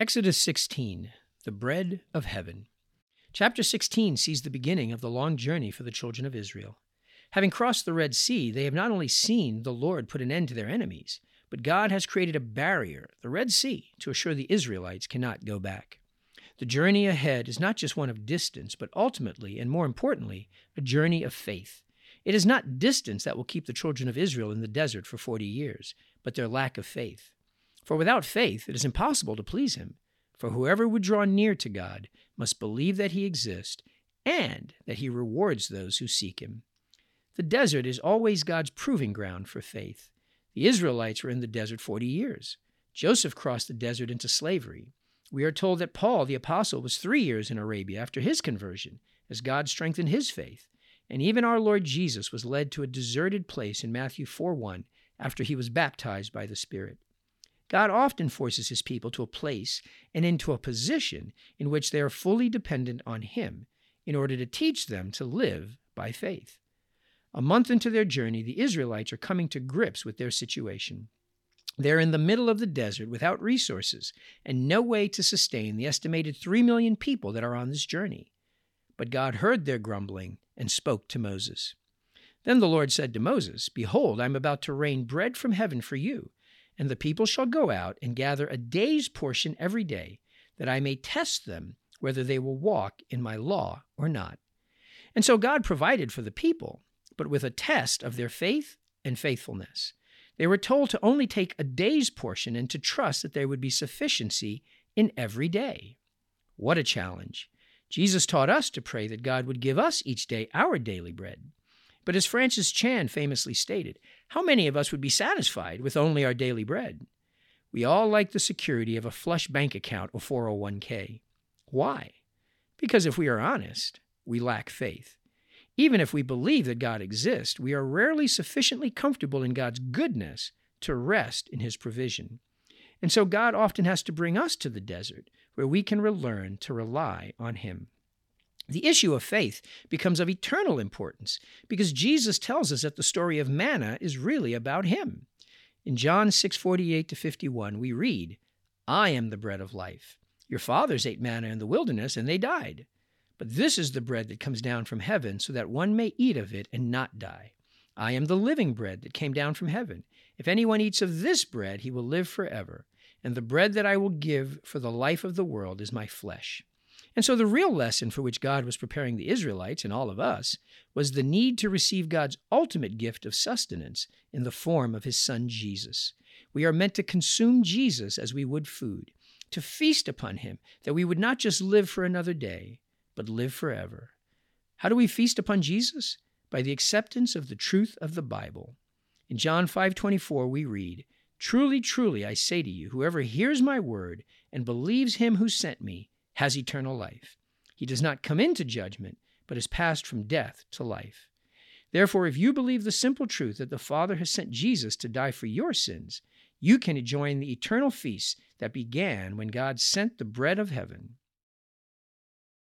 Exodus 16, the bread of heaven. Chapter 16 sees the beginning of the long journey for the children of Israel. Having crossed the Red Sea, they have not only seen the Lord put an end to their enemies, but God has created a barrier, the Red Sea, to assure the Israelites cannot go back. The journey ahead is not just one of distance, but ultimately, and more importantly, a journey of faith. It is not distance that will keep the children of Israel in the desert for 40 years, but their lack of faith. For without faith, it is impossible to please him. For whoever would draw near to God must believe that he exists and that he rewards those who seek him. The desert is always God's proving ground for faith. The Israelites were in the desert 40 years. Joseph crossed the desert into slavery. We are told that Paul, the apostle, was three years in Arabia after his conversion, as God strengthened his faith. And even our Lord Jesus was led to a deserted place in Matthew 4 1 after he was baptized by the Spirit. God often forces his people to a place and into a position in which they are fully dependent on him in order to teach them to live by faith. A month into their journey, the Israelites are coming to grips with their situation. They're in the middle of the desert without resources and no way to sustain the estimated 3 million people that are on this journey. But God heard their grumbling and spoke to Moses. Then the Lord said to Moses, Behold, I am about to rain bread from heaven for you and the people shall go out and gather a day's portion every day, that I may test them whether they will walk in my law or not. And so God provided for the people, but with a test of their faith and faithfulness. They were told to only take a day's portion and to trust that there would be sufficiency in every day. What a challenge! Jesus taught us to pray that God would give us each day our daily bread. But as Francis Chan famously stated, how many of us would be satisfied with only our daily bread? We all like the security of a flush bank account or 401k. Why? Because if we are honest, we lack faith. Even if we believe that God exists, we are rarely sufficiently comfortable in God's goodness to rest in His provision. And so God often has to bring us to the desert where we can relearn to rely on Him. The issue of faith becomes of eternal importance because Jesus tells us that the story of manna is really about him. In John 6:48 to 51 we read, "I am the bread of life. Your fathers ate manna in the wilderness and they died. But this is the bread that comes down from heaven so that one may eat of it and not die. I am the living bread that came down from heaven. If anyone eats of this bread, he will live forever. And the bread that I will give for the life of the world is my flesh." And so the real lesson for which God was preparing the Israelites and all of us was the need to receive God's ultimate gift of sustenance in the form of his son Jesus. We are meant to consume Jesus as we would food, to feast upon him, that we would not just live for another day, but live forever. How do we feast upon Jesus? By the acceptance of the truth of the Bible. In John 5:24 we read, "Truly, truly I say to you, whoever hears my word and believes him who sent me has eternal life. He does not come into judgment, but is passed from death to life. Therefore, if you believe the simple truth that the Father has sent Jesus to die for your sins, you can join the eternal feast that began when God sent the bread of heaven.